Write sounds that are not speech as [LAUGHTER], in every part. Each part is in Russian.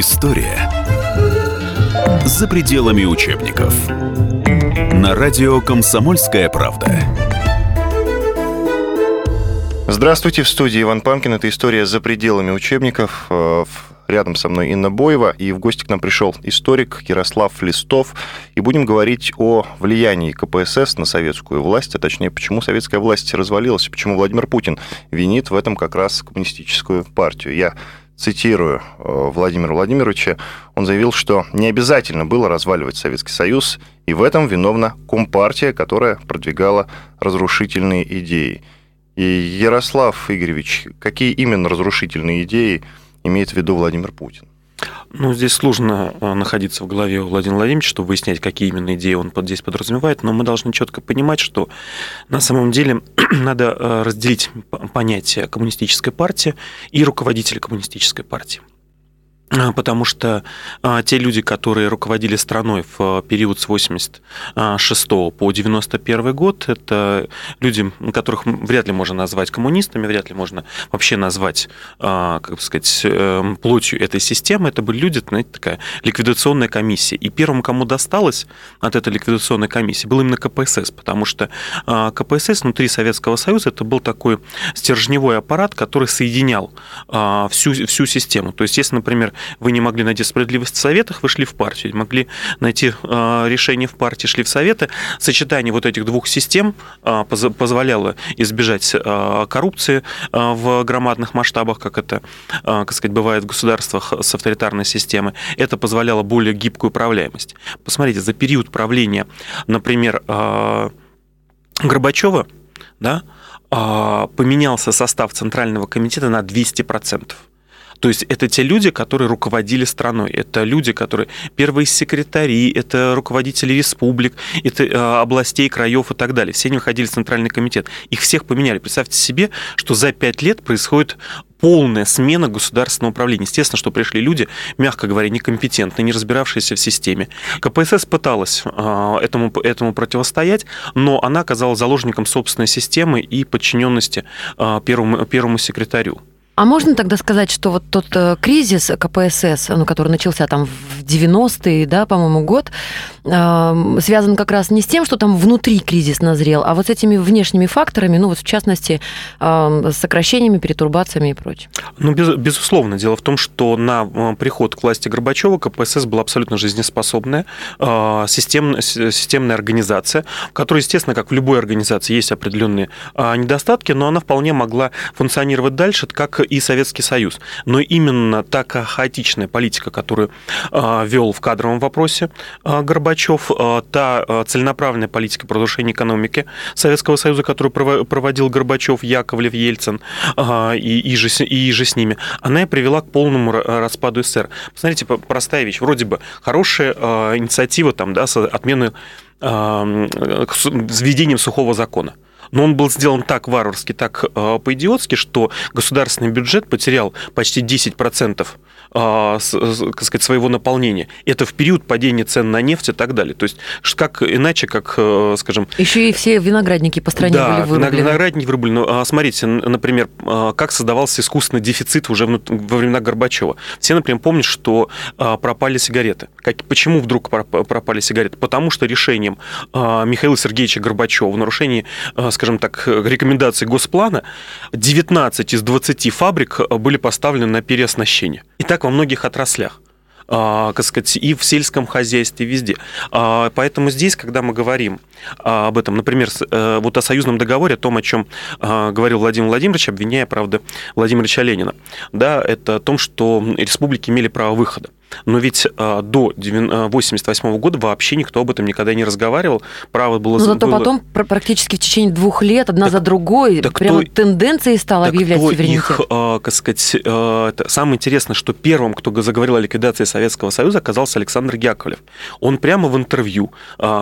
История за пределами учебников. На радио «Комсомольская правда». Здравствуйте, в студии Иван Панкин. Это история за пределами учебников. Э, рядом со мной Инна Боева, и в гости к нам пришел историк Ярослав Листов. И будем говорить о влиянии КПСС на советскую власть, а точнее, почему советская власть развалилась, почему Владимир Путин винит в этом как раз коммунистическую партию. Я цитирую э, Владимира Владимировича, он заявил, что не обязательно было разваливать Советский Союз, и в этом виновна Компартия, которая продвигала разрушительные идеи. И Ярослав Игоревич, какие именно разрушительные идеи имеет в виду Владимир Путин? Ну, здесь сложно э, находиться в голове у Владимира Владимировича, чтобы выяснять, какие именно идеи он здесь подразумевает, но мы должны четко понимать, что на самом деле [CLEARS THROAT] надо э, разделить понятие коммунистической партии и руководителя коммунистической партии. А, потому что а, те люди, которые руководили страной в а, период с 86 по 91 год, это люди, которых вряд ли можно назвать коммунистами, вряд ли можно вообще назвать, как бы сказать, эм, плотью этой системы. Это были люди, знаете, такая ликвидационная комиссия. И первым, кому досталось от этой ликвидационной комиссии, был именно КПСС, потому что КПСС внутри Советского Союза это был такой стержневой аппарат, который соединял всю, всю систему. То есть, если, например, вы не могли найти справедливость в советах, вы шли в партию, могли найти а, решение в партии, шли в советы. Сочетание вот этих двух систем а, позволяло избежать а, коррупции в громадных масштабах, как это, как сказать, бывает в государствах с авторитарной системой. Это позволяло более гибкую управляемость. Посмотрите, за период правления, например, Горбачева, да, поменялся состав Центрального комитета на 200%. То есть это те люди, которые руководили страной, это люди, которые первые секретари, это руководители республик, это э, областей, краев и так далее. Все они входили в Центральный комитет. Их всех поменяли. Представьте себе, что за пять лет происходит полная смена государственного управления. Естественно, что пришли люди, мягко говоря, некомпетентные, не разбиравшиеся в системе. КПСС пыталась э, этому, этому противостоять, но она оказалась заложником собственной системы и подчиненности э, первому, первому секретарю. А можно тогда сказать, что вот тот э, кризис КПСС, ну, который начался там в 90-е, да, по-моему, год, связан как раз не с тем, что там внутри кризис назрел, а вот с этими внешними факторами, ну, вот в частности, э, сокращениями, перетурбациями и прочим? Ну, без, безусловно. Дело в том, что на э, приход к власти Горбачева КПСС была абсолютно жизнеспособная, э, системная, системная организация, в которой, естественно, как в любой организации, есть определенные э, недостатки, но она вполне могла функционировать дальше, как и Советский Союз. Но именно та хаотичная политика, которую а, вел в кадровом вопросе а, Горбачев, а, та целенаправленная политика по разрушению экономики Советского Союза, которую проводил Горбачев, Яковлев, Ельцин и, и, же, и же с ними, она и привела к полному распаду СССР. Посмотрите, простая вещь. Вроде бы хорошая инициатива там, да, с отмены с введением сухого закона но он был сделан так варварски, так э, по-идиотски, что государственный бюджет потерял почти 10% а, как сказать, своего наполнения. Это в период падения цен на нефть и так далее. То есть как иначе, как, э, скажем... Еще и все виноградники по стране да, были вырублены. виноградники вырублены. Ну, смотрите, например, а, как создавался искусственный дефицит уже во времена Горбачева. Все, например, помнят, что а, пропали сигареты. Как, почему вдруг пропали сигареты? Потому что решением Михаила Сергеевича Горбачева в нарушении, скажем так, рекомендаций Госплана 19 из 20 фабрик были поставлены на переоснащение. Итак, так во многих отраслях как а, сказать, и в сельском хозяйстве, везде. А, поэтому здесь, когда мы говорим а, об этом, например, э, вот о союзном договоре, о том, о чем говорил Владимир Владимирович, обвиняя, правда, Владимира Ильича Ленина, да, это о том, что республики имели право выхода. Но ведь а, до 1988 а, года вообще никто об этом никогда не разговаривал. Право было... Но зато было... потом практически в течение двух лет, одна так, за другой, так прямо кто, тенденцией стала так объявлять кто суверенитет. Их, а, как сказать, это самое интересное, что первым, кто заговорил о ликвидации Советского Союза, оказался Александр Яковлев. Он прямо в интервью,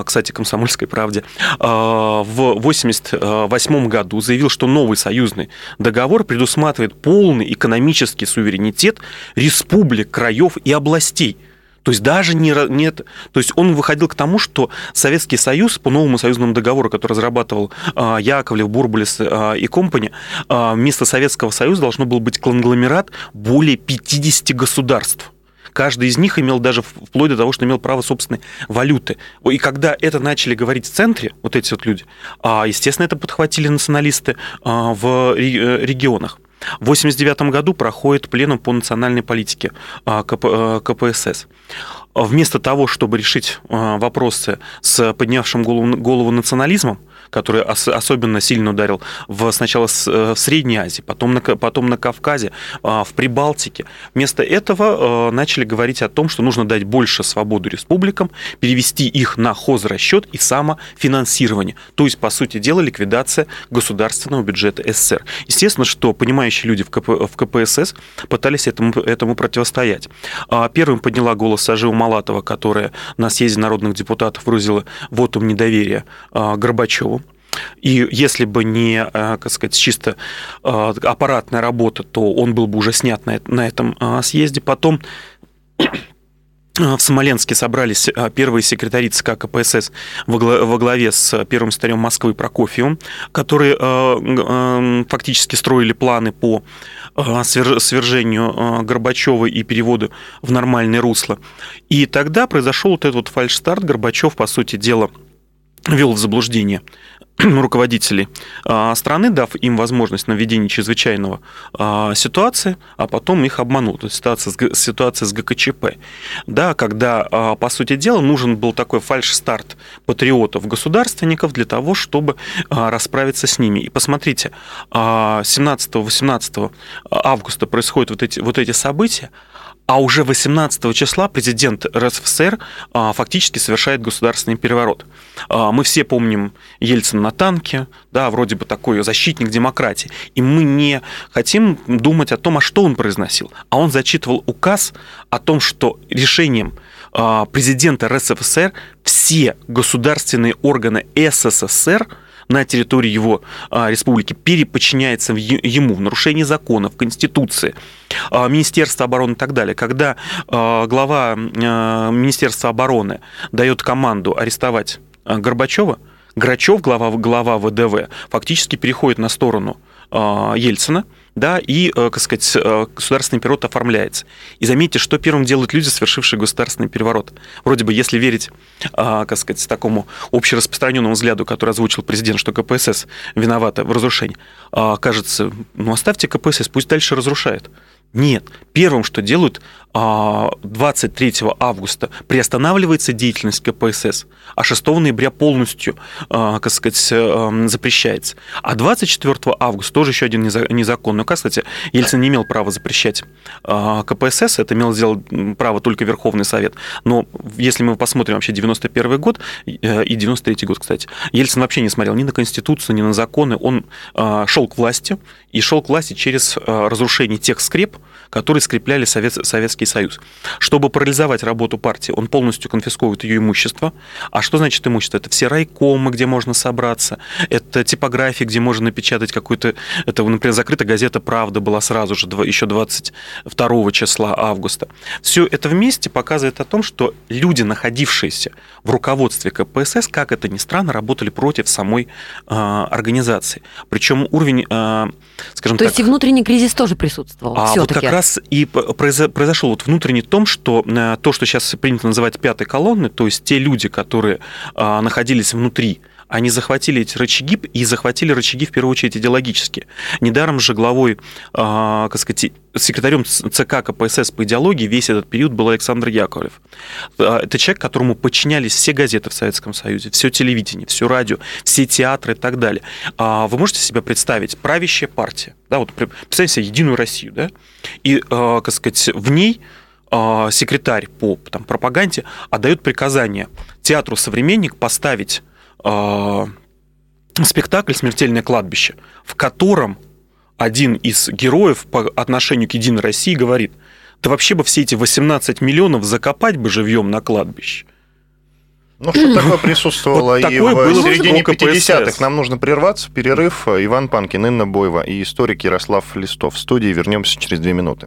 кстати, «Комсомольской правде», в 1988 году заявил, что новый союзный договор предусматривает полный экономический суверенитет республик, краев и областей областей. То есть даже не, нет, то есть он выходил к тому, что Советский Союз по новому союзному договору, который разрабатывал а, Яковлев, Бурбулис а, и компани, а, вместо Советского Союза должно было быть конгломерат более 50 государств Каждый из них имел даже вплоть до того, что имел право собственной валюты. И когда это начали говорить в центре, вот эти вот люди, а, естественно, это подхватили националисты в э, регионах. В 1989 году проходит пленум по национальной политике КПСС. Вместо того, чтобы решить вопросы с поднявшим голову национализмом, который ос- особенно сильно ударил в, сначала с, э, в Средней Азии, потом на, потом на Кавказе, э, в Прибалтике. Вместо этого э, начали говорить о том, что нужно дать больше свободу республикам, перевести их на хозрасчет и самофинансирование. То есть, по сути дела, ликвидация государственного бюджета СССР. Естественно, что понимающие люди в, КП, в КПСС пытались этому, этому противостоять. А первым подняла голос Сажива Малатова, которая на съезде народных депутатов выразила вотум недоверия Горбачеву. И если бы не, э, как сказать, чисто э, аппаратная работа, то он был бы уже снят на этом э, съезде. Потом в Смоленске собрались первые секретари ЦК КПСС во главе с первым старем Москвы Прокофьевым, которые фактически строили планы по свержению Горбачева и переводу в нормальное русло. И тогда произошел вот этот вот фальшстарт. Горбачев, по сути дела, ввел в заблуждение [CLEARS THROAT] руководителей а, страны, дав им возможность наведения чрезвычайного а, ситуации, а потом их обманул. То есть ситуация с, ситуация с ГКЧП. Да, когда, а, по сути дела, нужен был такой фальш-старт патриотов, государственников для того, чтобы расправиться с ними. И посмотрите, 17-18 августа происходят вот эти, вот эти события, а уже 18 числа президент РСФСР а, фактически совершает государственный переворот. А, мы все помним Ельцин на танке, да, вроде бы такой защитник демократии. И мы не хотим думать о том, а что он произносил. А он зачитывал указ о том, что решением а, президента РСФСР все государственные органы СССР – на территории его а, республики переподчиняется ему в нарушении законов, Конституции, а, Министерства обороны и так далее. Когда а, глава Министерства обороны дает команду арестовать Горбачева, Грачев, глава, глава ВДВ, фактически переходит на сторону Ельцина, да, и, э, как сказать, э, государственный переворот оформляется. И заметьте, что первым делают люди, совершившие государственный переворот. Вроде бы, если верить, а, как сказать, такому общераспространенному взгляду, который озвучил президент, что КПСС виновата в разрушении, а, кажется, ну оставьте КПСС, пусть дальше разрушает. Нет. Первым, что делают, 23 а, августа приостанавливается деятельность КПСС, а 6 ноября полностью, а, как сказать, э, запрещается. А 24 августа тоже еще один незакон. Но, кстати, Ельцин не имел права запрещать а, КПСС, это имел сделать право только Верховный Совет. Но если мы посмотрим вообще 91 год э, и 93 год, кстати, Ельцин вообще не смотрел ни на Конституцию, ни на законы. Он шел к власти и шел к власти через разрушение тех скреп, которые скрепляли Совет, Советский Союз. Чтобы парализовать работу партии, он полностью конфисковывает ее имущество. А что значит имущество? Это все райкомы, где можно собраться, это типографии, где можно напечатать какую-то... Это, например, закрытая газета «Правда» была сразу же, еще 22 числа августа. Все это вместе показывает о том, что люди, находившиеся в руководстве КПСС, как это ни странно, работали против самой э, организации. Причем уровень, э, скажем То так... есть и внутренний кризис тоже присутствовал а вот как раз и произошел вот внутренний том, что э, то, что сейчас принято называть пятой колонной, то есть те люди, которые а, находились внутри они захватили эти рычаги и захватили рычаги в первую очередь идеологически. Недаром же главой, э, как сказать, секретарем ЦК КПСС по идеологии весь этот период был Александр Яковлев. А, это человек, которому подчинялись все газеты в Советском Союзе, все телевидение, все радио, все театры и так далее. А вы можете себе представить правящая партия, да, вот представьте себе Единую Россию, да, и, как сказать, в ней секретарь по там, пропаганде отдает приказание театру «Современник» поставить спектакль «Смертельное кладбище», в котором один из героев по отношению к Единой России говорит, да вообще бы все эти 18 миллионов закопать бы живьем на кладбище. Ну, что такое присутствовало вот и в середине 50-х. Нам нужно прерваться. Перерыв. Иван Панкин, Инна Боева и историк Ярослав Листов. В студии вернемся через две минуты.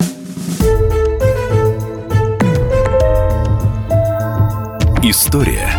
История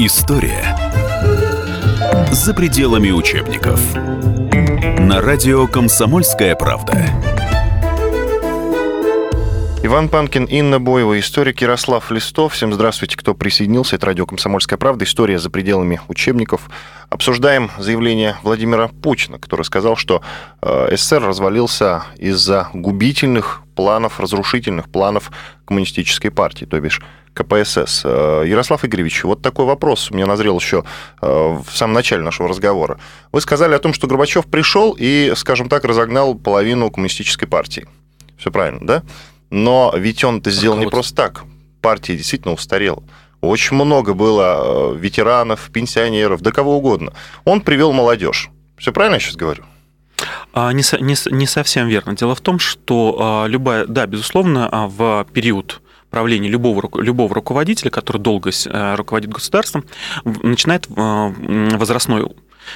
История за пределами учебников. На радио «Комсомольская правда». Иван Панкин, Инна Боева, историк Ярослав Листов. Всем здравствуйте, кто присоединился. Это радио «Комсомольская правда». История за пределами учебников. Обсуждаем заявление Владимира Путина, который сказал, что э, СССР развалился из-за губительных планов, разрушительных планов коммунистической партии, то бишь КПСС. Э, Ярослав Игоревич, вот такой вопрос у меня назрел еще э, в самом начале нашего разговора. Вы сказали о том, что Горбачев пришел и, скажем так, разогнал половину коммунистической партии. Все правильно, да? Но ведь он это сделал не просто так. Партия действительно устарела. Очень много было э, ветеранов, пенсионеров, да кого угодно. Он привел молодежь. Все правильно я сейчас говорю? А, не, не, не совсем верно. Дело в том, что а, любая, да, безусловно, а, в период правления любого, любого руководителя, который долго э, руководит государством, начинает возрастной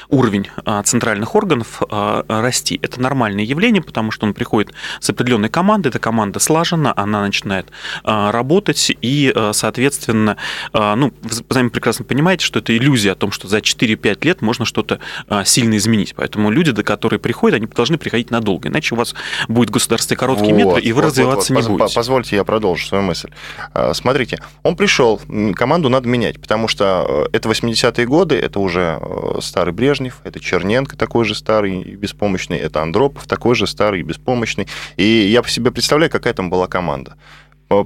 уровень а, центральных органов а, расти. Это нормальное явление, потому что он приходит с определенной командой, эта команда слажена, она начинает а, работать, и, соответственно, ну, вы сами прекрасно понимаете, что это иллюзия о том, что за 4-5 лет можно что-то сильно изменить. Поэтому люди, до которых приходят, они должны приходить надолго, иначе у вас будет государственный короткий вот, метр, и вы вот, развиваться вот, вот. не будете. Позвольте, я продолжу свою мысль. Смотрите, он пришел, команду надо менять, потому что это 80-е годы, это уже старый Брежнев, это Черненко такой же старый и беспомощный, это Андропов такой же старый и беспомощный. И я по себе представляю, какая там была команда.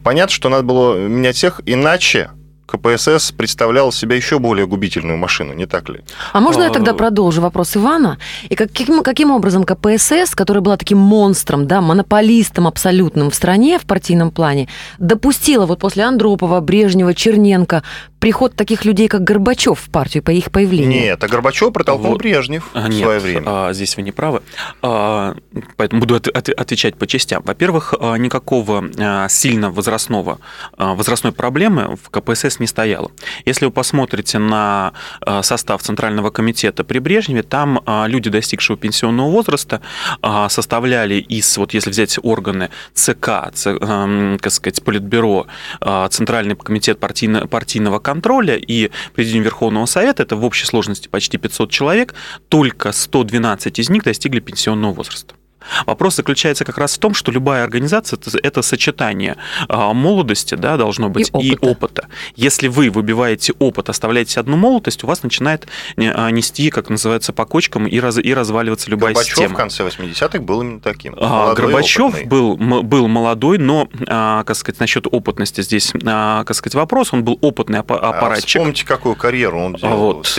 Понятно, что надо было менять всех, иначе КПСС представлял себя еще более губительную машину, не так ли? А можно я тогда продолжу вопрос Ивана? И каким, каким образом КПСС, которая была таким монстром, да, монополистом абсолютным в стране в партийном плане, допустила вот после Андропова, Брежнева, Черненко приход таких людей, как Горбачев в партию по их появлению? Нет, а Горбачев протолкнул вот. Брежнев а, в нет, свое время. А, здесь вы не правы. А, поэтому буду от, от, отвечать по частям. Во-первых, а, никакого а, сильно возрастного, возрастной проблемы в КПСС не стояло. Если вы посмотрите на состав Центрального комитета при Брежневе, там люди, достигшего пенсионного возраста, составляли из, вот если взять органы ЦК, ц, как сказать, Политбюро, Центральный комитет партийно, партийного контроля и Президиум Верховного Совета, это в общей сложности почти 500 человек, только 112 из них достигли пенсионного возраста. Вопрос заключается как раз в том, что любая организация – это сочетание а, молодости, да, должно быть, и опыта. и опыта. Если вы выбиваете опыт, оставляете одну молодость, у вас начинает а, нести, как называется, по кочкам и, раз, и разваливаться любая Горбачев система. в конце 80-х был именно таким. А, Горбачев был, был молодой, но, как сказать, насчет опытности здесь, как сказать, вопрос. Он был опытный аппаратчик. А вспомните, какую карьеру он сделал вот,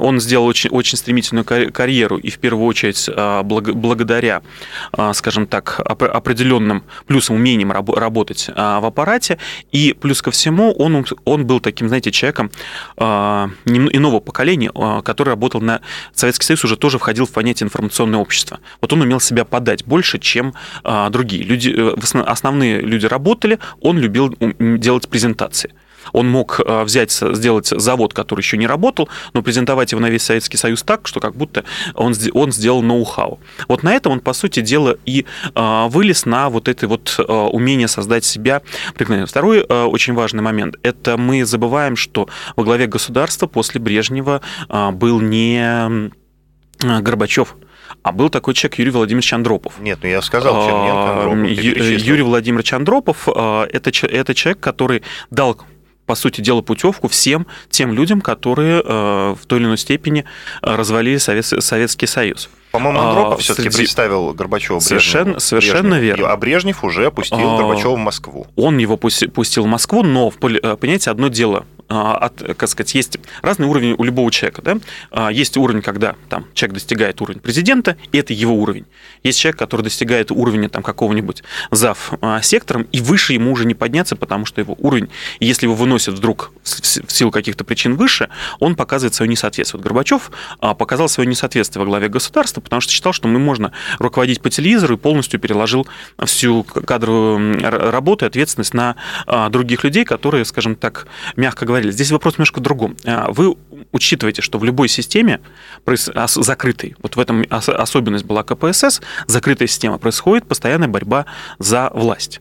Он сделал очень, очень стремительную карьеру, и в первую очередь благодаря благодаря, а, скажем так, определенным плюсом, умением работать а, в аппарате. И плюс ко всему он, он был таким, знаете, человеком а, иного поколения, который работал на Советский Союз, уже тоже входил в понятие информационное общество. Вот он умел себя подать больше, чем другие. Люди, э, основные люди работали, он любил делать презентации. Он мог э, взять, сделать завод, который еще не работал, но презентовать его на весь Советский Союз так, что как будто он, он сделал ноу-хау. Вот на этом он, по сути дела, и э, вылез на вот это вот э, умение создать себя. Второй очень важный момент – это мы забываем, что во главе государства после Брежнева был не Горбачев, а был такой человек Юрий Владимирович Андропов. Нет, ну я сказал Черненко, Андропов. Юрий Владимирович Андропов это, это человек, который дал по сути дела, путевку всем тем людям, которые э, в той или иной степени э, развалили Совет, Советский Союз. По-моему, Андропов а, все-таки среди... представил Горбачева Совершенно, Брежневу. совершенно Брежнев. верно. А Брежнев уже пустил а, Горбачева в Москву. Он его пустил в Москву, но, э, понимаете, одно дело от, как сказать, есть разный уровень у любого человека. Да? Есть уровень, когда там, человек достигает уровень президента, и это его уровень. Есть человек, который достигает уровня там, какого-нибудь зав сектором, и выше ему уже не подняться, потому что его уровень, если его выносят вдруг в силу каких-то причин выше, он показывает свое несоответствие. Вот Горбачев показал свое несоответствие во главе государства, потому что считал, что мы можно руководить по телевизору и полностью переложил всю кадровую работу и ответственность на а, других людей, которые, скажем так, мягко говорили. Здесь вопрос немножко в другом. А, вы учитываете, что в любой системе закрытой, вот в этом особенность была КПСС, закрытая система, происходит постоянная борьба за власть.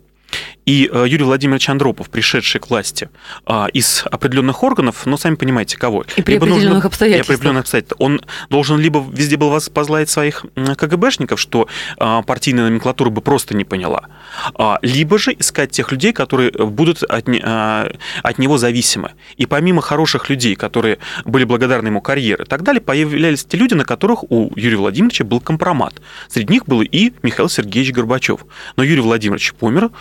И э, Юрий Владимирович Андропов, пришедший к власти а, из определенных органов, ну, сами понимаете, кого. И при либо определенных нужно, обстоятельствах. И при определенных обстоятельствах. Он должен либо везде был вас позлать своих КГБшников, что а, партийная номенклатура бы просто не поняла, а, либо же искать тех людей, которые будут от, от него зависимы. И помимо хороших людей, которые были благодарны ему карьеры и так далее, появлялись те люди, на которых у Юрия Владимировича был компромат. Среди них был и Михаил Сергеевич Горбачев. Но Юрий Владимирович помер,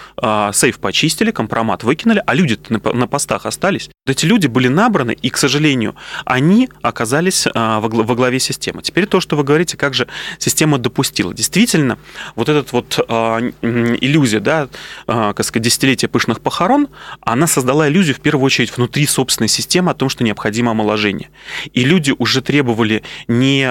сейф почистили, компромат выкинули, а люди на постах остались. Эти люди были набраны, и, к сожалению, они оказались а, во главе системы. Теперь то, что вы говорите, как же система допустила. Действительно, вот эта вот а, иллюзия, да, а, сказать, десятилетия пышных похорон, она создала иллюзию, в первую очередь, внутри собственной системы о том, что необходимо омоложение. И люди уже требовали не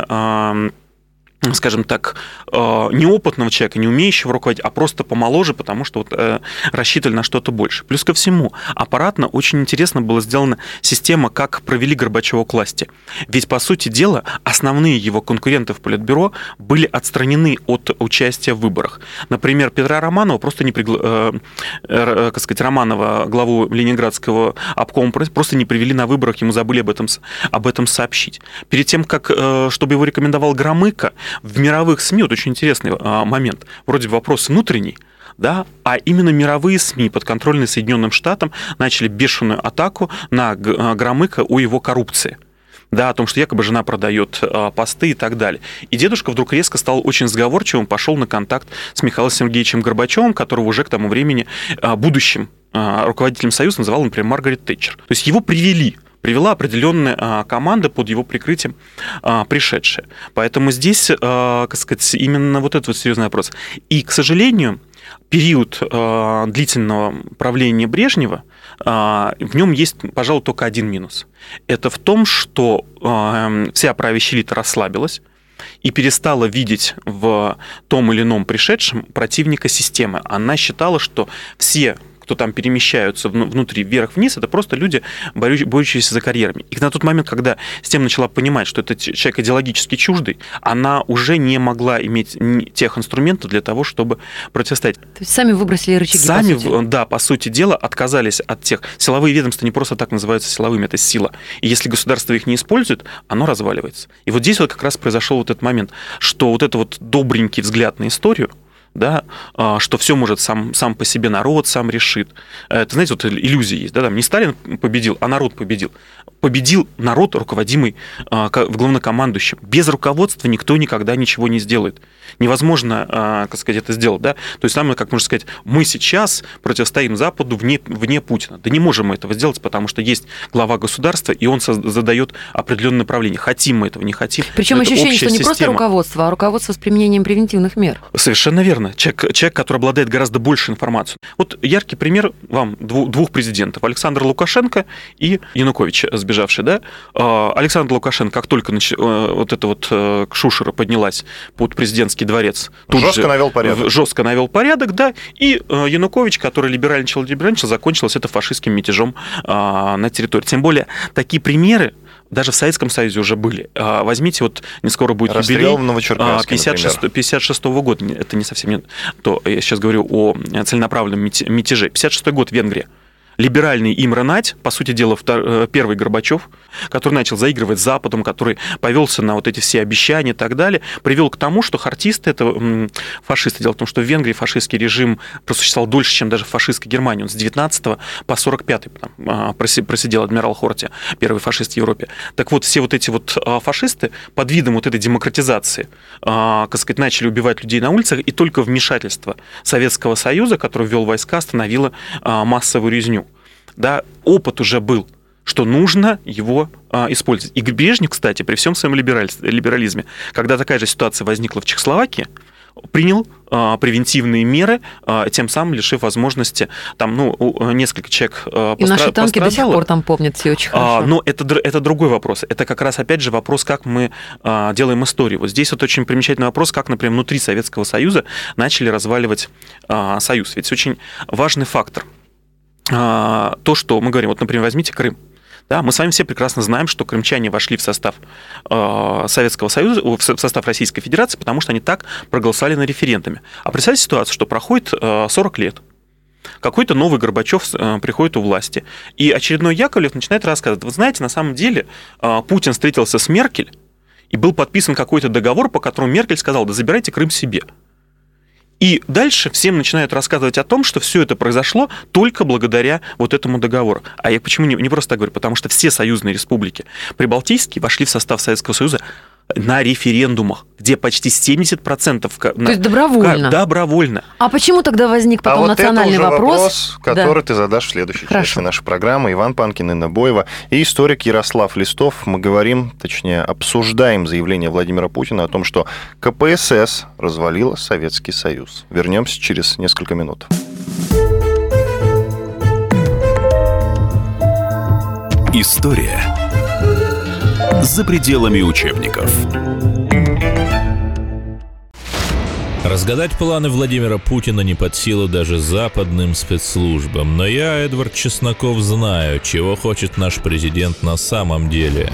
скажем так, э, неопытного человека, не умеющего руководить, а просто помоложе, потому что вот э, рассчитывали на что-то больше. Плюс ко всему, аппаратно очень интересно была сделана система, как провели Горбачева к власти. Ведь, по сути дела, основные его конкуренты в Политбюро были отстранены от участия в выборах. Например, Петра Романова просто не пригла... э, как сказать, Романова, главу Ленинградского обкома, просто не привели на выборах, ему забыли об этом, об этом сообщить. Перед тем, как, чтобы его рекомендовал Громыко, в мировых СМИ, вот очень интересный а, момент, вроде вопрос внутренний, да, а именно мировые СМИ, подконтрольные Соединенным Штатам, начали бешеную атаку на а, Громыка о его коррупции да, о том, что якобы жена продает э, посты и так далее. И дедушка вдруг резко стал очень сговорчивым, пошел на контакт с Михаилом Сергеевичем Горбачевым, которого уже к тому времени будущим руководителем Союза называл, например, Маргарет Тэтчер. То есть его привели привела определенная а, команда под его прикрытием а, пришедшая. Поэтому здесь, а, как сказать, именно вот этот вот серьезный вопрос. И, к сожалению, период длительного правления Брежнева, в нем есть, пожалуй, только один минус. Это в том, что вся правящая элита расслабилась, и перестала видеть в том или ином пришедшем противника системы. Она считала, что все кто там перемещаются внутри, вверх-вниз, это просто люди, борющиеся за карьерами. И на тот момент, когда система начала понимать, что этот человек идеологически чуждый, она уже не могла иметь тех инструментов для того, чтобы противостоять. То есть сами выбросили рычаги, Сами, по сути. да, по сути дела, отказались от тех... Силовые ведомства не просто так называются силовыми, это сила. И если государство их не использует, оно разваливается. И вот здесь вот как раз произошел вот этот момент, что вот это вот добренький взгляд на историю, да, а, что все может сам, сам по себе народ сам решит. Это, знаете, вот иллюзия есть, да, там не Сталин победил, а народ победил. Победил народ, руководимый а, главнокомандующим. Без руководства никто никогда ничего не сделает. Невозможно, а, как сказать, это сделать, да. То есть, самое, как можно сказать, мы сейчас противостоим Западу вне, вне Путина. Да не можем мы этого сделать, потому что есть глава государства, и он задает определенное направление. Хотим мы этого, не хотим. Причем ощущение, что не система. просто руководство, а руководство с применением превентивных мер. Совершенно верно. Человек, человек, который обладает гораздо больше информации. Вот яркий пример вам двух президентов. Александр Лукашенко и Янукович, сбежавший. Да? А, Александр Лукашенко, как только. Э, вот эта вот э, Шушера поднялась под президентский дворец, тут жестко же навел порядок. Жестко навел порядок, да. И э, Янукович, который либеральничал, либеральничал, закончилось это фашистским мятежом а, на территории. Тем более, такие примеры даже в Советском Союзе уже были. А, возьмите, вот не скоро будет Расстрел юбилей. в 56, 56 -го года, это не совсем не то, я сейчас говорю о целенаправленном мятеже. 56 год Венгрия либеральный Имра Нать, по сути дела, э, первый Горбачев, который начал заигрывать с Западом, который повелся на вот эти все обещания и так далее, привел к тому, что хартисты, это фашисты. Дело в том, что в Венгрии фашистский режим просуществовал дольше, чем даже в фашистской Германии. Он с 19 по 45 а, просидел адмирал Хорти, первый фашист в Европе. Так вот, все вот эти вот а, фашисты под видом вот этой демократизации, а, как сказать, начали убивать людей на улицах, и только вмешательство Советского Союза, который ввел войска, остановило массовую резню да, опыт уже был. что нужно его а, использовать. И Брежнев, кстати, при всем своем либерализме, когда такая же ситуация возникла в Чехословакии, принял а, превентивные меры, а, тем самым лишив возможности, там, ну, несколько человек а, И наши танки до сих пор там помнят все очень хорошо. А, но это, это другой вопрос. Это как раз, опять же, вопрос, как мы а, делаем историю. Вот здесь вот очень примечательный вопрос, как, например, внутри Советского Союза начали разваливать а, Союз. Ведь очень важный фактор. А, то, что мы говорим, вот, например, возьмите Крым. Да, мы с вами все прекрасно знаем, что крымчане вошли в состав э, Советского Союза, в состав Российской Федерации, потому что они так проголосовали на референдуме. А представьте ситуацию, что проходит э, 40 лет, какой-то новый Горбачев э, приходит у власти, и очередной Яковлев начинает рассказывать, вы знаете, на самом деле э, Путин встретился с Меркель, и был подписан какой-то договор, по которому Меркель сказал, да забирайте Крым себе. И дальше всем начинают рассказывать о том, что все это произошло только благодаря вот этому договору. А я почему не, не просто так говорю? Потому что все союзные республики прибалтийские вошли в состав Советского Союза на референдумах, где почти 70%... То на, есть добровольно? Добровольно. А почему тогда возник потом а вот национальный это уже вопрос? вопрос, который да. ты задашь в следующей Хорошо. части нашей программы. Иван Панкин, Инна Боева и историк Ярослав Листов. Мы говорим, точнее, обсуждаем заявление Владимира Путина о том, что КПСС развалила Советский Союз. Вернемся через несколько минут. История за пределами учебников. Разгадать планы Владимира Путина не под силу даже западным спецслужбам. Но я, Эдвард Чесноков, знаю, чего хочет наш президент на самом деле.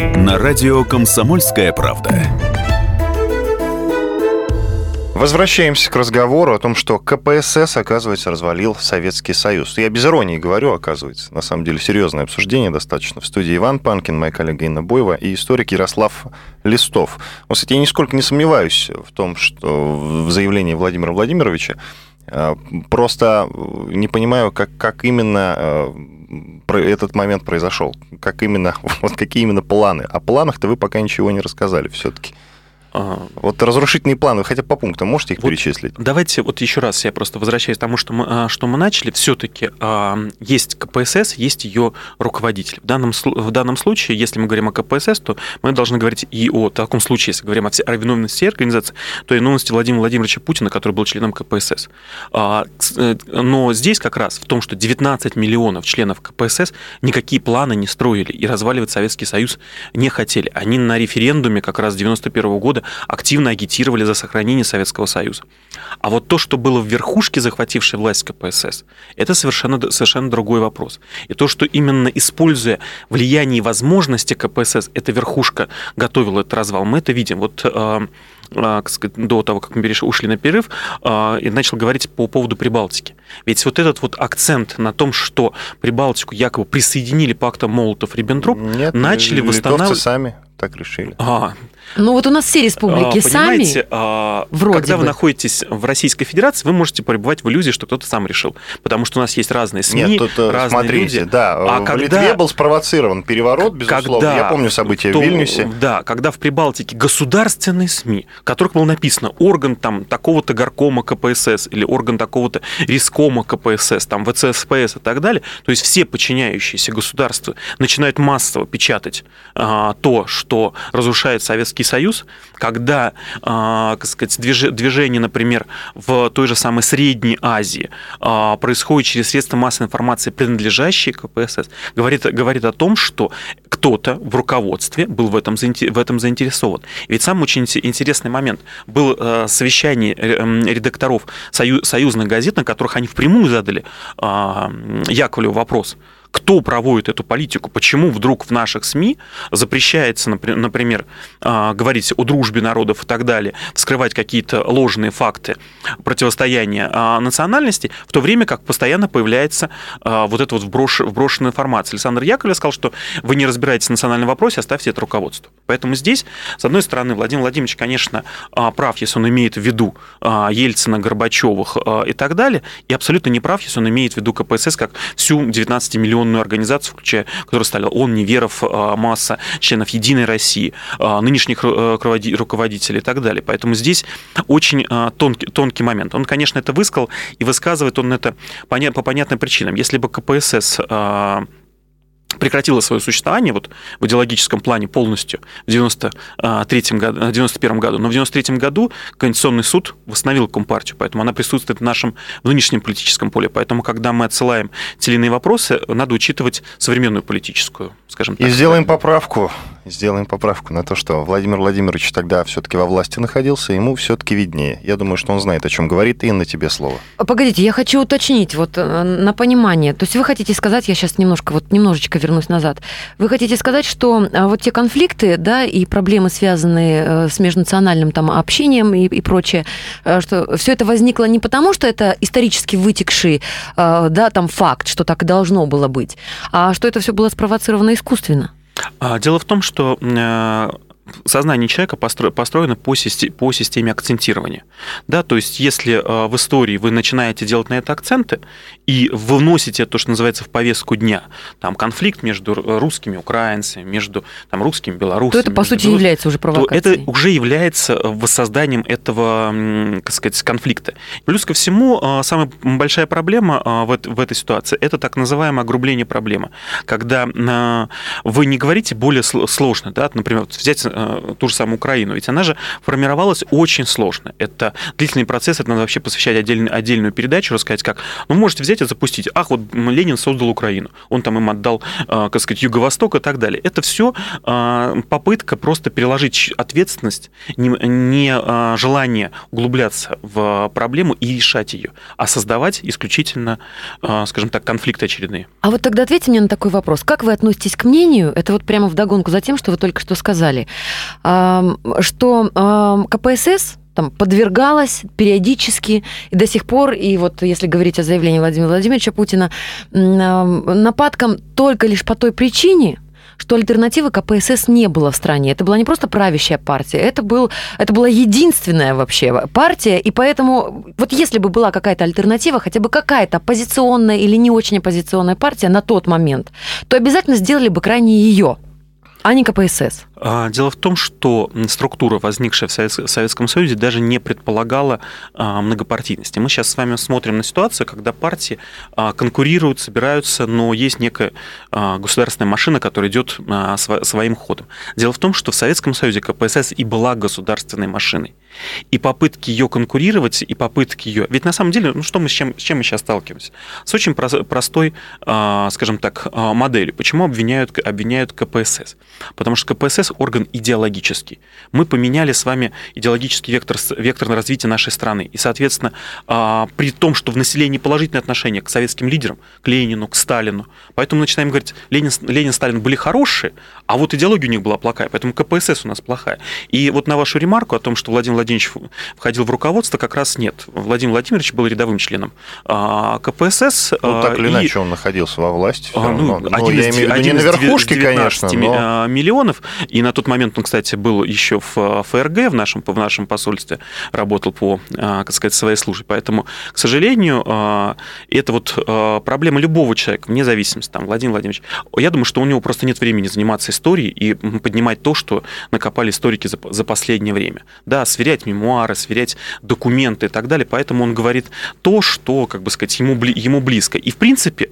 на радио «Комсомольская правда». Возвращаемся к разговору о том, что КПСС, оказывается, развалил Советский Союз. Я без иронии говорю, оказывается. На самом деле, серьезное обсуждение достаточно. В студии Иван Панкин, моя коллега Инна Боева и историк Ярослав Листов. Вот, кстати, я нисколько не сомневаюсь в том, что в заявлении Владимира Владимировича а, Просто не понимаю, как, как именно а, этот момент произошел? Как именно, [LAUGHS] вот какие именно планы? О планах-то вы пока ничего не рассказали все-таки. А, вот разрушительные планы, хотя по пунктам можете их вот перечислить? Давайте вот еще раз я просто возвращаюсь к тому, что мы, а, что мы начали. Все-таки а, есть КПСС, есть ее руководитель. В данном, в данном случае, если мы говорим о КПСС, то мы должны говорить и о таком случае, если говорим о, о виновности всей организации, то и виновности Владимира Владимировича Путина, который был членом КПСС. Э, но здесь как раз в том, что 19 миллионов членов КПСС никакие планы не строили и разваливать Советский Союз не хотели. Они на референдуме как раз 91 года года активно агитировали за сохранение Советского Союза. А вот то, что было в верхушке, захватившей власть КПСС, это совершенно, совершенно другой вопрос. И то, что именно используя влияние и возможности КПСС, эта верхушка готовила этот развал, мы это видим. Вот э, э, до того, как мы ушли на перерыв, э, и начал говорить по поводу Прибалтики. Ведь вот этот вот акцент на том, что Прибалтику якобы присоединили пактом Молотов-Риббентроп, начали восстанавливать... сами так решили. А, ну вот у нас все республики а, сами, а, вроде когда бы. вы находитесь в Российской Федерации, вы можете пребывать в иллюзии, что кто-то сам решил, потому что у нас есть разные СМИ, Нет, тут, э, разные смотрите, люди. да, а в когда, Литве был спровоцирован переворот, безусловно, когда, я помню события то, в Вильнюсе. Да, когда в Прибалтике государственные СМИ, в которых было написано орган там такого-то горкома КПСС или орган такого-то рискома КПСС, там ВЦСПС и так далее, то есть все подчиняющиеся государству начинают массово печатать а, то, что разрушает Советский Союз, когда, э, сказать, движение, например, в той же самой Средней Азии э, происходит через средства массовой информации, принадлежащие КПСС, говорит, говорит о том, что кто-то в руководстве был в этом, в этом заинтересован. Ведь сам очень интересный момент. Был э, совещание редакторов союзных газет, на которых они впрямую задали Яковлеву вопрос – кто проводит эту политику, почему вдруг в наших СМИ запрещается, например, а, говорить о дружбе народов и так далее, вскрывать какие-то ложные факты противостояния а, национальности, в то время как постоянно появляется а, вот эта вот вброшенная информация. Александр Яковлев сказал, что вы не разбираетесь в национальном вопросе, оставьте это руководству. Поэтому здесь, с одной стороны, Владимир Владимирович, конечно, прав, если он имеет в виду Ельцина, Горбачевых и так далее, и абсолютно не прав, если он имеет в виду КПСС как всю 19-миллионную организацию, включая, которая стали он, Неверов, масса членов Единой России, нынешних э, руководителей и так далее. Поэтому здесь очень тонкий, тонкий момент. Он, конечно, это высказал, и высказывает он это по понятным причинам. Если бы КПСС прекратила свое существование вот, в идеологическом плане полностью в 93 году, 91 году. Но в 93 году Конституционный суд восстановил Компартию, поэтому она присутствует в нашем нынешнем политическом поле. Поэтому, когда мы отсылаем те или иные вопросы, надо учитывать современную политическую, скажем так. И сделаем поправку, сделаем поправку на то, что Владимир Владимирович тогда все-таки во власти находился, ему все-таки виднее. Я думаю, что он знает, о чем говорит. и на тебе слово. Погодите, я хочу уточнить вот э, на понимание. То есть вы хотите сказать, я сейчас немножко, вот немножечко вернусь назад. Вы хотите сказать, что а, вот те конфликты, да, и проблемы, связанные э, с межнациональным там общением и, и прочее, э, что все это возникло не потому, что это исторически вытекший, да, там факт, что так и должно было быть, а что это все было спровоцировано искусственно? А, дело в том, что э, сознание человека построено по системе, по системе акцентирования. Да, то есть, если э, в истории вы начинаете делать на это акценты и вы вносите то, что называется, в повестку дня, там конфликт между русскими украинцами, между там, русскими белорусами, то это, по сути, белорус... является уже провокацией. То это уже является э, воссозданием этого, как сказать, конфликта. Плюс ко всему, э, самая большая проблема в, в этой ситуации – это так называемое огрубление проблемы. Когда вы не говорите более сложно, да, например, взять ту же самую Украину. Ведь она же формировалась очень сложно. Это длительный процесс, это надо вообще посвящать отдельную, отдельную передачу, рассказать, как. Ну, можете взять и запустить. Ах, вот Ленин создал Украину. Он там им отдал, э, как сказать, Юго-Восток и так далее. Это все э, попытка просто переложить ответственность, не желание углубляться в проблему и решать ее, а создавать исключительно, скажем так, конфликты очередные. А вот тогда ответьте мне на такой вопрос. Как вы относитесь к мнению, это вот прямо вдогонку за тем, что вы только что сказали, что КПСС там подвергалась периодически и до сих пор, и вот если говорить о заявлении Владимира Владимировича Путина, нападкам только лишь по той причине, что альтернативы КПСС не было в стране. Это была не просто правящая партия, это, был, это была единственная вообще партия, и поэтому вот если бы была какая-то альтернатива, хотя бы какая-то оппозиционная или не очень оппозиционная партия на тот момент, то обязательно сделали бы крайне ее а не КПСС. А, дело в том, что структура, возникшая в Советском Союзе, даже не предполагала а, многопартийности. Мы сейчас с вами смотрим на ситуацию, когда партии а, конкурируют, собираются, но есть некая государственная машина, которая идет своим ходом. Дело в том, что в Советском Союзе КПСС и была государственной машиной. И попытки ее конкурировать, и попытки ее... Ведь на самом деле, ну что мы с чем, с чем мы сейчас сталкиваемся? С очень простой, скажем так, моделью. Почему обвиняют, обвиняют КПСС? Потому что КПСС орган идеологический. Мы поменяли с вами идеологический вектор, вектор на развитие нашей страны. И, соответственно, а, при том, что в населении положительное отношение к советским лидерам, к Ленину, к Сталину, поэтому начинаем говорить, Ленин, Ленин Сталин были хорошие, а вот идеология у них была плохая, поэтому КПСС у нас плохая. И вот на вашу ремарку о том, что Владимир Владимирович входил в руководство, как раз нет. Владимир Владимирович был рядовым членом а, КПСС. Ну, так или и... иначе он находился во власти. А, ну, но, один из, я один не на верхушке, конечно, но... миллионов. И на тот момент он, кстати, был еще в ФРГ, в нашем, в нашем посольстве, работал по, а, как сказать, своей службе. Поэтому, к сожалению, а, это вот а, проблема любого человека, вне зависимости, там, Владимир Владимирович, я думаю, что у него просто нет времени заниматься историей и поднимать то, что накопали историки за, за последнее время. Да, сверять мемуары, сверять документы и так далее. Поэтому он говорит то, что, как бы сказать, ему, ему близко. И, в принципе,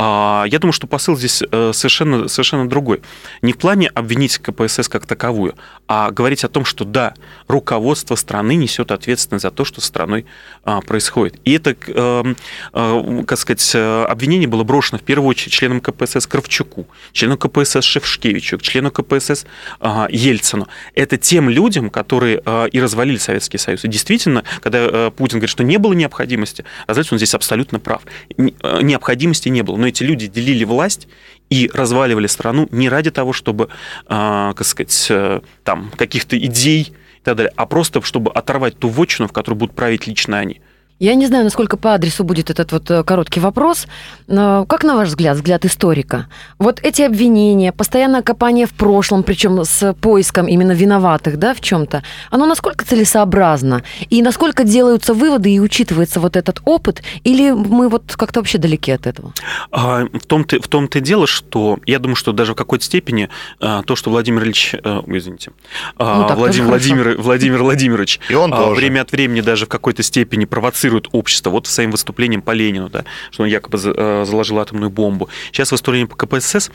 я думаю, что посыл здесь э, совершенно, совершенно другой. Не в плане обвинить КПСС как таковую, а говорить о том, что да, руководство страны несет ответственность за то, что с страной а, происходит. И это, эм, э, как сказать, э, обвинение было брошено в первую очередь членам КПСС Кравчуку, члену КПСС Шевшкевичу, члену КПСС а, Ельцину. Это тем людям, которые и развалили Советский Союз. И действительно, когда Путин говорит, что не было необходимости, разве он здесь абсолютно прав. Необходимости не было. Но эти люди делили власть и разваливали страну не ради того, чтобы, э, как сказать, э, там каких-то идей и так далее, а просто чтобы оторвать ту вотчину, в которой будут править лично они. Я не знаю, насколько по адресу будет этот вот э, короткий вопрос, но как на ваш взгляд, взгляд историка, вот эти обвинения, постоянное копание в прошлом, причем с поиском именно виноватых, да, в чем-то, оно насколько целесообразно и насколько делаются выводы и учитывается вот этот опыт, или мы вот как-то вообще далеки от этого? А, в том-то в том-то и дело, что я думаю, что даже в какой-то степени а, то, что Владимир Ильич, а, извините, Ну, так Владимир, Владимир, Владимир Владимирович И он а, тоже. время от времени даже в какой-то степени провоцирует общество. Вот своим выступлением по Ленину, да, что он якобы э, заложил атомную бомбу. Сейчас выступление по КПСС,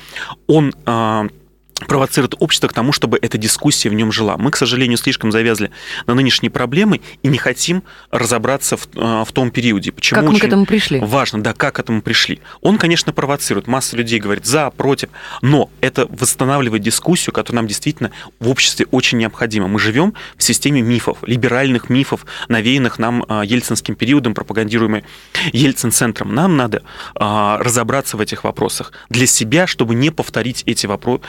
он а, провоцирует общество к тому, чтобы эта дискуссия в нем жила. Мы, к сожалению, слишком завязли на нынешние проблемы и не хотим разобраться в, э, в том периоде. Почему как мы к этому пришли? Важно, да, как к этому пришли. Он, конечно, провоцирует. Масса людей говорит за, против. Но это восстанавливает дискуссию, которая нам действительно в обществе очень необходима. Мы живем в системе мифов, либеральных мифов, навеянных нам а, ельцинским периодом, пропагандируемой Ельцин-центром. Нам надо а, разобраться в этих вопросах для себя, чтобы не повторить эти вопросы,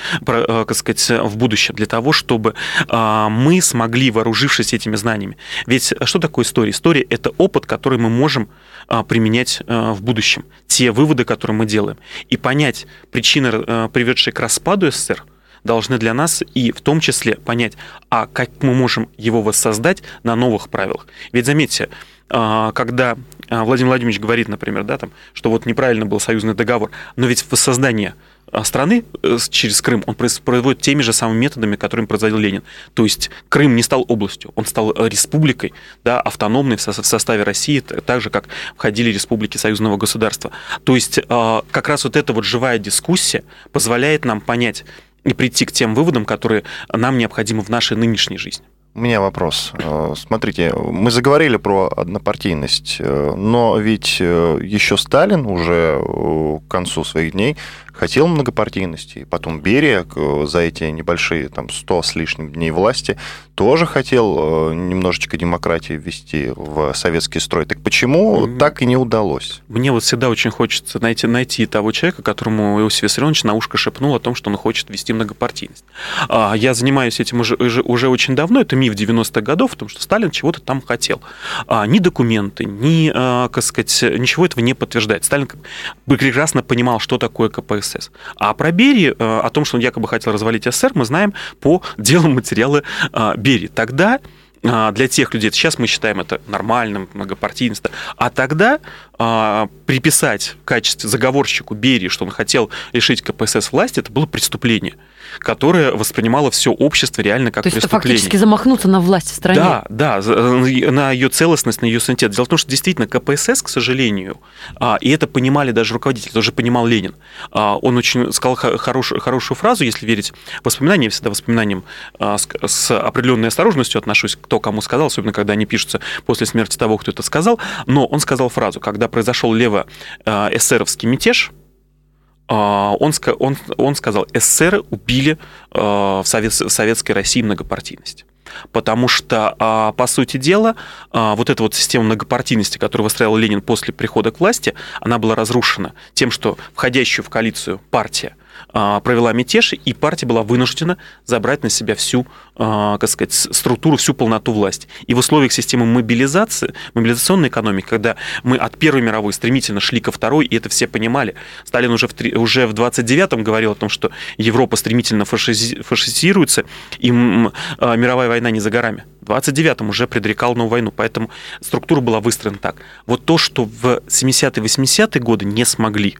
как сказать, в будущем, для того, чтобы а, мы смогли, вооружившись этими знаниями. Ведь что такое история? История – это опыт, который мы можем а, применять в будущем. Те выводы, которые мы делаем. И понять причины, приведшие к распаду СССР, должны для нас и в том числе понять, а как мы можем его воссоздать на новых правилах. Ведь заметьте, когда а, Владимир Владимирович говорит, например, да, там, что вот неправильно был союзный договор, но ведь воссоздание а, страны э, через Крым он производит теми же самыми методами, которыми производил Ленин. То есть Крым не стал областью, он стал э, республикой, да, автономной в со- в составе России, так же, как входили республики союзного государства. То есть а, как раз вот эта вот живая дискуссия позволяет нам понять и прийти к тем выводам, которые нам необходимы в нашей нынешней жизни. У меня вопрос. Э, Смотрите, мы заговорили про однопартийность, э, но ведь э, еще Сталин уже к концу своих дней хотел многопартийности, и потом Берия за эти небольшие там 100 с лишним дней власти тоже хотел э, немножечко демократии ввести в советский строй. Так почему Мгм. так и не удалось? Мне вот всегда очень хочется найти, найти того человека, которому Иосиф Виссарионович на ушко шепнул о том, что он хочет ввести многопартийность. А, Я занимаюсь этим уже, уже, уже очень давно, это миф 90-х годов, в том, что Сталин чего-то там хотел. А, Ни документы, ни, а, как сказать, ничего этого не подтверждает. Сталин прекрасно понимал, что такое КПСС. А про Берии, а, о том, что он якобы хотел развалить СССР, мы знаем по делу материала а, Берии. Тогда а, для тех людей, сейчас мы считаем это нормальным, многопартийность, а тогда а, приписать в качестве заговорщику Берии, что он хотел лишить КПСС власти, это было преступление, которое воспринимало все общество реально как То есть это преступление. фактически замахнуться на власть в стране. Да, да, за- на ее целостность, на ее санитет. Дело в том, что действительно КПСС, к сожалению, а, и это понимали даже руководители, тоже понимал Ленин. А, Он очень сказал хо- хорошую, фразу, если верить воспоминаниям, я всегда воспоминаниям а, с, определенной осторожностью отношусь, кто кому сказал, особенно когда они пишутся после смерти того, кто это сказал. Но он сказал фразу, когда произошел лево-эсеровский мятеж, он, ска- он, он сказал, эсеры убили а, в, совет- в советской России многопартийность. Потому что, а, по сути дела, а, вот эта вот система многопартийности, которую выстраивал Ленин после прихода к власти, она была разрушена тем, что входящую в коалицию партия а, провела мятеж, и партия была вынуждена забрать на себя всю, а, как сказать, структуру, всю полноту власти. И в условиях системы мобилизации, мобилизационной экономики, когда мы от Первой мировой стремительно шли ко Второй, и это все понимали, Сталин уже в, уже в 29-м говорил о том, что Европа стремительно фашизи- фашизируется, и а, мировая война не за горами. В 29-м уже предрекал новую войну, поэтому структура была выстроена так. Вот то, что в 70-е, 80-е годы не смогли,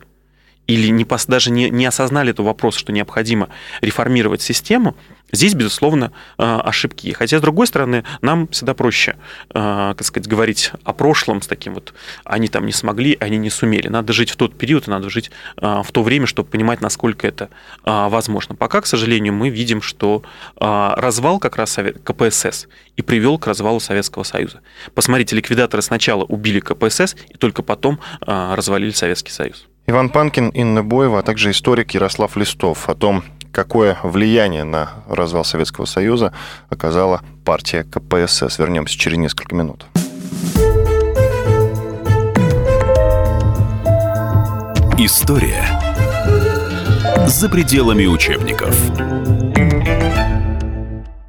или не, даже не, не осознали этого вопроса, что необходимо реформировать систему, здесь, безусловно, э, ошибки. Хотя, с другой стороны, нам всегда проще, э, как сказать, говорить о прошлом с таким вот, они там не смогли, они не сумели. Надо жить в тот период, надо жить э, в то время, чтобы понимать, насколько это возможно. Пока, к сожалению, мы видим, что развал как раз КПСС и привел к развалу Советского Союза. Посмотрите, ликвидаторы сначала убили КПСС, и только потом развалили Советский Союз. Иван Панкин, Инна Боева, а также историк Ярослав Листов о том, какое влияние на развал Советского Союза оказала партия КПСС. Вернемся через несколько минут. История за пределами учебников.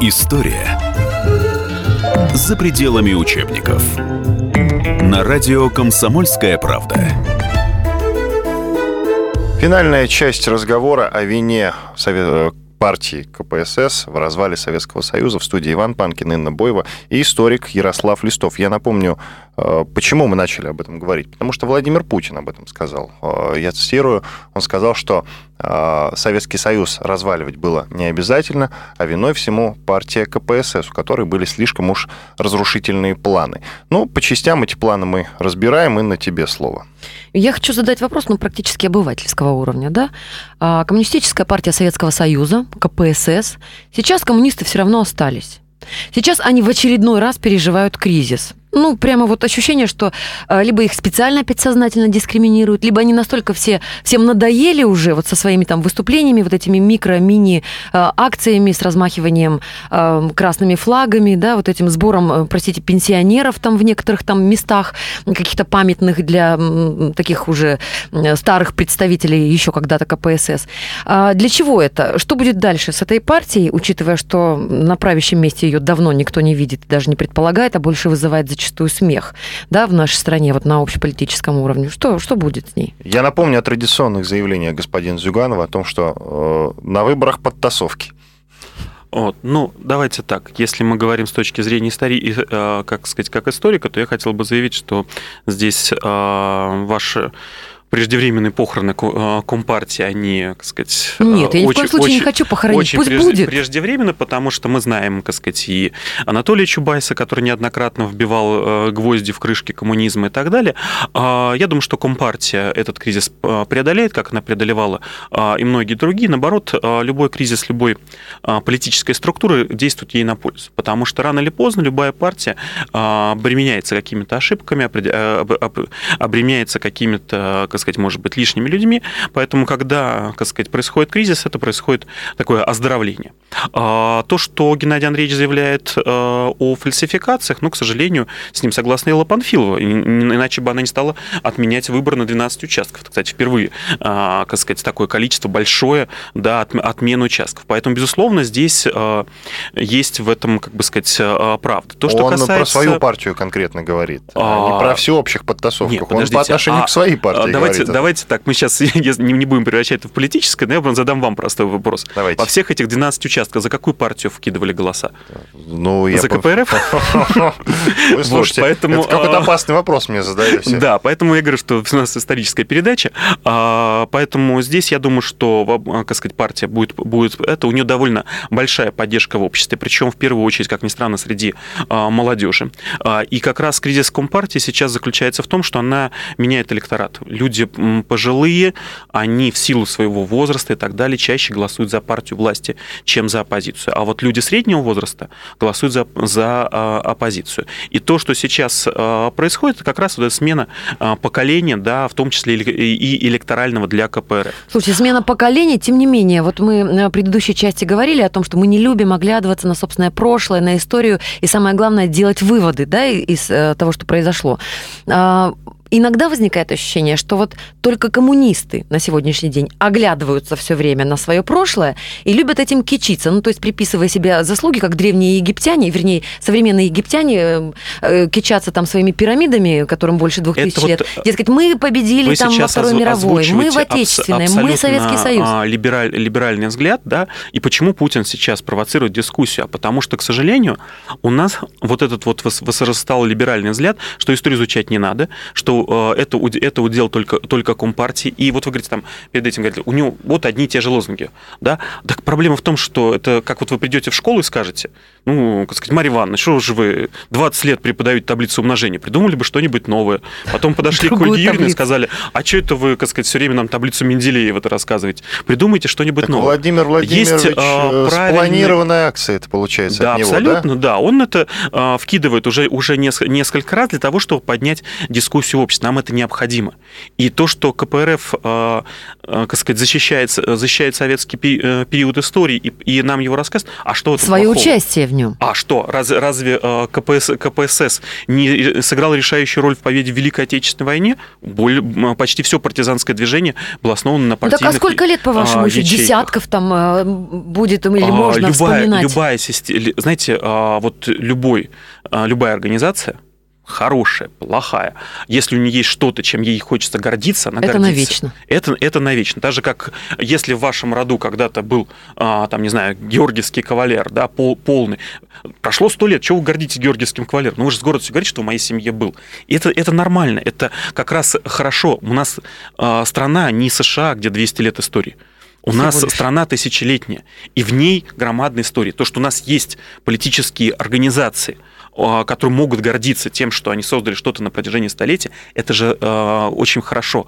История за пределами учебников. На радио «Комсомольская правда». Финальная часть разговора о вине Совет партии КПСС в развале Советского Союза в студии Иван Панкин, Инна Боева и историк Ярослав Листов. Я напомню, э, почему мы начали об этом говорить. Потому что Владимир Путин об этом сказал. Э, я цитирую, он сказал, что э, Советский Союз разваливать было не обязательно, а виной всему партия КПСС, у которой были слишком уж разрушительные планы. Ну, по частям эти планы мы разбираем, и на тебе слово. Я хочу задать вопрос, ну, практически обывательского уровня, да? А, Коммунистическая партия Советского Союза, КПСС, сейчас коммунисты все равно остались. Сейчас они в очередной раз переживают кризис ну, прямо вот ощущение, что э, либо их специально опять сознательно дискриминируют, либо они настолько все, всем надоели уже вот со своими там выступлениями, вот этими микро-мини-акциями э, с размахиванием э, красными флагами, да, вот этим сбором, простите, пенсионеров там в некоторых там местах, каких-то памятных для таких уже старых представителей еще когда-то КПСС. А для чего это? Что будет дальше с этой партией, учитывая, что на правящем месте ее давно никто не видит, даже не предполагает, а больше вызывает зачастую смех да, в нашей стране вот на общеполитическом уровне. Что, что будет с ней? Я напомню о традиционных заявлениях господина Зюганова о том, что э, на выборах подтасовки. Вот. Ну, давайте так. Если мы говорим с точки зрения истории, э, как сказать, как историка, то я хотел бы заявить, что здесь э, ваши преждевременные похороны э, Компартии, они, так сказать... Нет, я ни в коем случае очень, не хочу похоронить, очень пусть прежде, будет. Преждевременно, потому что мы знаем, так сказать, и Анатолия Чубайса, который неоднократно вбивал э, гвозди в крышки коммунизма и так далее. А, я думаю, что Компартия этот кризис э, преодолеет, как она преодолевала и многие другие. Наоборот, любой кризис любой политической структуры действует ей на пользу, потому что рано или поздно любая партия обременяется какими-то ошибками, обременяется какими-то, так сказать, может быть, лишними людьми. Поэтому, когда, так сказать, происходит кризис, это происходит такое оздоровление. А, то, что Геннадий Андреевич заявляет э, о фальсификациях, ну, к сожалению, с ним согласна Элла Панфилова, иначе бы она не стала отменять выборы на 12 участков. Это, кстати, впервые, а, так сказать, такое количество большое, да, отмен участков. Поэтому, безусловно, здесь э, есть в этом, как бы сказать, э, правда. То, что Он касается... про свою партию конкретно говорит, а, не про всеобщих подтасовках. Нет, Он по отношению а, к своей партии давайте, давайте так, мы сейчас [LAUGHS] не будем превращать это в политическое, но я задам вам простой вопрос. Давайте. Во всех этих 12 участках за какую партию вкидывали голоса? Ну, я за КПРФ? [LAUGHS] Вы слушайте, это какой-то а, опасный вопрос мне задаете. Да, поэтому я говорю, что у нас историческая передача, а, поэтому здесь я думаю, что, как сказать, партия будет, будет это, у нее довольно большая поддержка в обществе, причем в первую очередь, как ни странно, среди а, молодежи. И как раз кризис Компартии сейчас заключается в том, что она меняет электорат. Люди пожилые, они в силу своего возраста и так далее чаще голосуют за партию власти, чем за оппозицию. А вот люди среднего возраста голосуют за, за а, оппозицию. И то, что сейчас а, происходит, это как раз вот эта смена а, поколения, да, в том числе и электорального для КПРФ. Слушайте, смена поколения, тем не менее, вот мы на предыдущей части говорили о том, что мы не любим оглядываться на собственное прошлое, на историю, и самое главное, делать выводы да, из э, того, что произошло иногда возникает ощущение, что вот только коммунисты на сегодняшний день оглядываются все время на свое прошлое и любят этим кичиться, ну, то есть приписывая себе заслуги, как древние египтяне, вернее, современные египтяне э, э, кичатся там своими пирамидами, которым больше двух тысяч лет. Вот, Дескать, мы победили там во Второй мировой, мы в Отечественной, мы Советский Союз. А, либераль, либеральный взгляд, да, и почему Путин сейчас провоцирует дискуссию? А потому что, к сожалению, у нас вот этот вот возрастал либеральный взгляд, что историю изучать не надо, что э, это, это удел только, только Компартии. И вот вы говорите там, перед этим говорите, у него вот одни и те же лозунги. Да? Так проблема в том, что это как вот вы придете в школу и скажете, ну, как сказать, Марья Ивановна, что же вы 20 лет преподаете таблицу умножения, придумали бы что-нибудь новое. Потом подошли к Ольге Юрьевне и сказали, а что это вы, как сказать, все время нам таблицу Менделеева рассказываете? Придумайте что-нибудь так новое. Владимир Владимирович, Есть, а, правильный... спланированная акция это получается да, от него, абсолютно, да? да. Он это а, вкидывает уже, уже несколько, несколько раз для того, чтобы поднять дискуссию в обществе. Нам это необходимо. И то, что КПРФ, а, а, как сказать, защищает, защищает советский э, период истории и, и нам его рассказывает, а что это Свое плохого? участие в нем. А что, раз, разве а, КПС, КПСС не сыграл решающую роль в победе в Великой Отечественной войне? Более, почти все партизанское движение было основано на партийных Так а сколько лет, по-вашему, еще десятков там будет или можно любая, вспоминать? Любая система, знаете, вот любой, любая организация, хорошая, плохая, если у нее есть что-то, чем ей хочется гордиться, она это гордится. навечно. Это, это навечно. Даже как если в вашем роду когда-то был, а, там, не знаю, георгиевский кавалер, да, пол, полный, прошло сто лет, чего вы гордитесь георгиевским кавалером? Ну, вы же с гордостью говорите, что в моей семье был. И это, это нормально, это как раз хорошо. У нас а, страна не США, где 200 лет истории. У Всего нас лишь. страна тысячелетняя, и в ней громадная история. То, что у нас есть политические организации, которые могут гордиться тем, что они создали что-то на протяжении столетия, это же э, очень хорошо.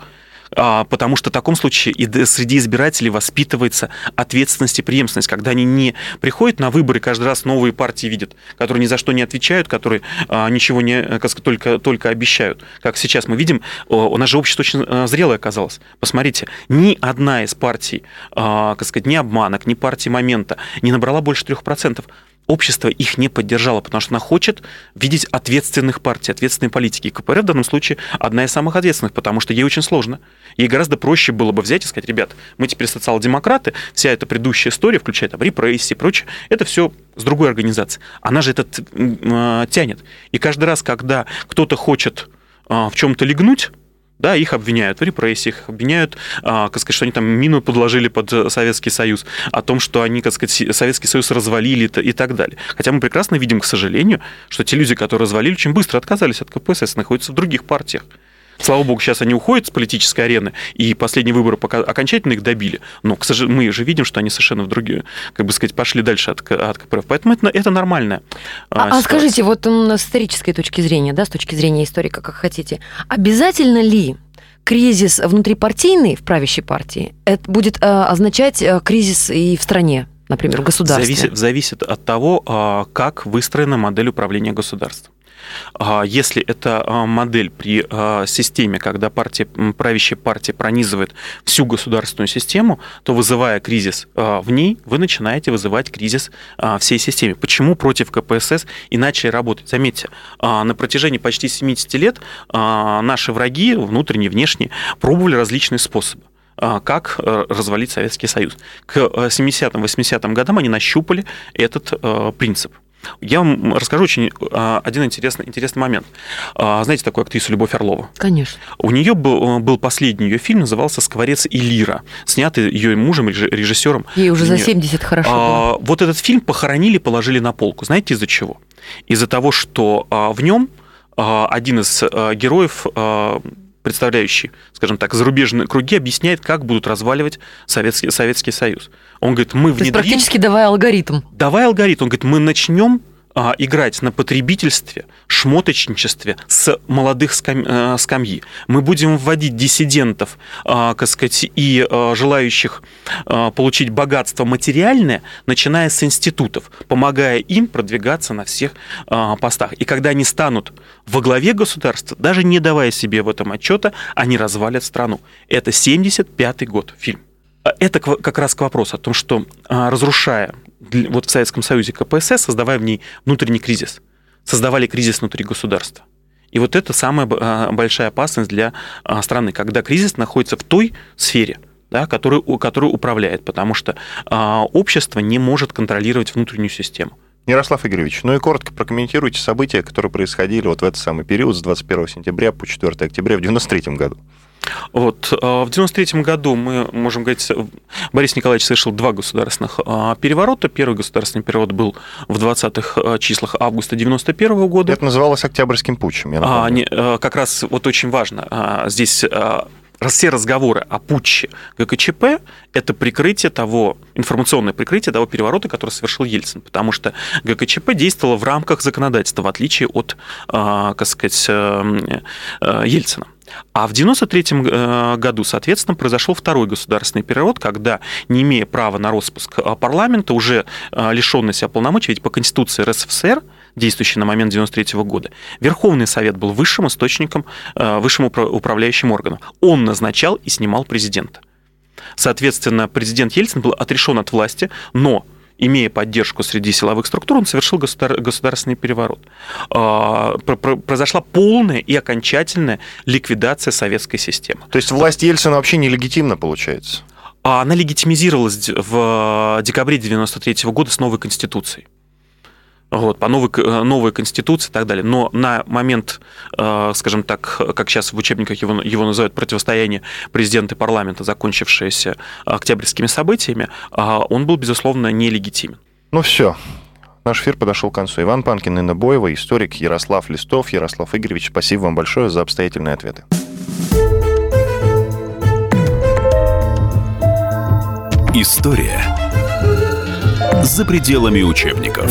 А, потому что в таком случае и среди избирателей воспитывается ответственность и преемственность, когда они не приходят на выборы, каждый раз новые партии видят, которые ни за что не отвечают, которые а, ничего не, сказать, только, только обещают. Как сейчас мы видим, у нас же общество очень а, зрелое оказалось. Посмотрите, ни одна из партий, как сказать, ни обманок, ни партии момента не набрала больше 3% общество их не поддержало, потому что она хочет видеть ответственных партий, ответственной политики. И КПРФ в данном случае одна из самых ответственных, потому что ей очень сложно. Ей гораздо проще было бы взять и сказать, ребят, мы теперь социал-демократы, вся эта предыдущая история, включая там репрессии и прочее, это все с другой организацией. Она же это э, тянет. И каждый раз, когда кто-то хочет э, в чем-то легнуть, да, их обвиняют в репрессиях, обвиняют, а, как сказать, что они там мину подложили под э, Советский Союз, о том, что они, как сказать, Советский Союз развалили и так далее. Хотя мы прекрасно видим, к сожалению, что те люди, которые развалили, очень быстро отказались от КПСС, находятся в других партиях. Слава богу, сейчас они уходят с политической арены, и последние выборы пока окончательно их добили. Но, к сожалению, мы же видим, что они совершенно в другие, как бы сказать, пошли дальше от, от КПРФ. Поэтому это, это нормально. А, а, а скажите, вот с исторической точки зрения, да, с точки зрения историка, как хотите, обязательно ли кризис внутрипартийный в правящей партии, это будет э, означать э, кризис и в стране, например, в государстве? Зависит, зависит от того, а, как выстроена модель управления государством. А, если это а, модель при а, системе, когда партия, правящая партия пронизывает всю государственную систему, то вызывая кризис в ней, вы начинаете вызывать кризис всей системе. Почему против КПСС и начали работать? Заметьте, на протяжении почти 70 лет наши враги, внутренние, внешние, пробовали различные способы как э, развалить Советский Союз. К 70-80-м э, годам они нащупали этот э, принцип. Я вам расскажу очень а, один интересный, интересный момент. А, знаете такую актрису Любовь Орлова? Конечно. У нее был, был последний ее фильм, назывался «Скворец и лира», снятый ее мужем, режиссером. Ей уже за 70 хорошо а, было. Вот этот фильм похоронили, положили на полку. Знаете из-за чего? Из-за того, что в нем один из героев представляющий, скажем так, зарубежные круги, объясняет, как будут разваливать Советский, Советский Союз. Он говорит, мы внедрим... То есть практически давай алгоритм. Давай алгоритм. Он говорит, мы начнем а, играть на потребительстве, шмоточничестве с молодых скам... а, скамьи. Мы будем вводить диссидентов, а, так сказать, и а, желающих а, получить богатство материальное, начиная с институтов, помогая им продвигаться на всех а, постах. И когда они станут во главе государства, даже не давая себе в этом отчета, они развалят страну. Это 75-й год фильм. А, это как раз к вопросу о том, что а, разрушая вот в Советском Союзе КПСС, создавая в ней внутренний кризис, создавали кризис внутри государства. И вот это самая большая опасность для страны, когда кризис находится в той сфере, да, который, который управляет, потому что общество не может контролировать внутреннюю систему. Ярослав Игоревич, ну и коротко прокомментируйте события, которые происходили вот в этот самый период с 21 сентября по 4 октября в 1993 году. Вот. А, в 93 году мы можем говорить, Борис Николаевич совершил два государственных а, переворота. Первый государственный переворот был в 20-х а, числах августа 91 года. Это называлось Октябрьским путчем, я напомню. А, не, как раз вот очень важно, здесь все разговоры о путче ГКЧП – это прикрытие того, информационное прикрытие того переворота, который совершил Ельцин, потому что ГКЧП действовало в рамках законодательства, в отличие от, как сказать, э, э, Ельцина. А в 1993 э, году, соответственно, произошел второй государственный переворот, когда, не имея права на распуск э, парламента, уже э, лишенный себя полномочий, ведь по Конституции РСФСР, действующей на момент 1993 года, Верховный Совет был высшим источником, высшим управляющим органом. Он назначал и снимал президента. Соответственно, президент Ельцин был отрешен от власти, но имея поддержку среди силовых структур, он совершил государ- государственный переворот. А, произошла полная и окончательная ликвидация советской системы. То есть власть Ельцина вообще нелегитимна, получается? А она легитимизировалась в декабре 1993 года с новой конституцией вот, по новой, э, новой конституции и так далее. Но на момент, э, скажем так, как сейчас в учебниках его, его называют, противостояние президента и парламента, закончившееся октябрьскими событиями, а он был, безусловно, нелегитимен. Ну все, Наш эфир подошел к концу. Иван Панкин, Инна Боева, историк Ярослав Листов. Ярослав Игоревич, спасибо вам большое за обстоятельные ответы. История за пределами учебников.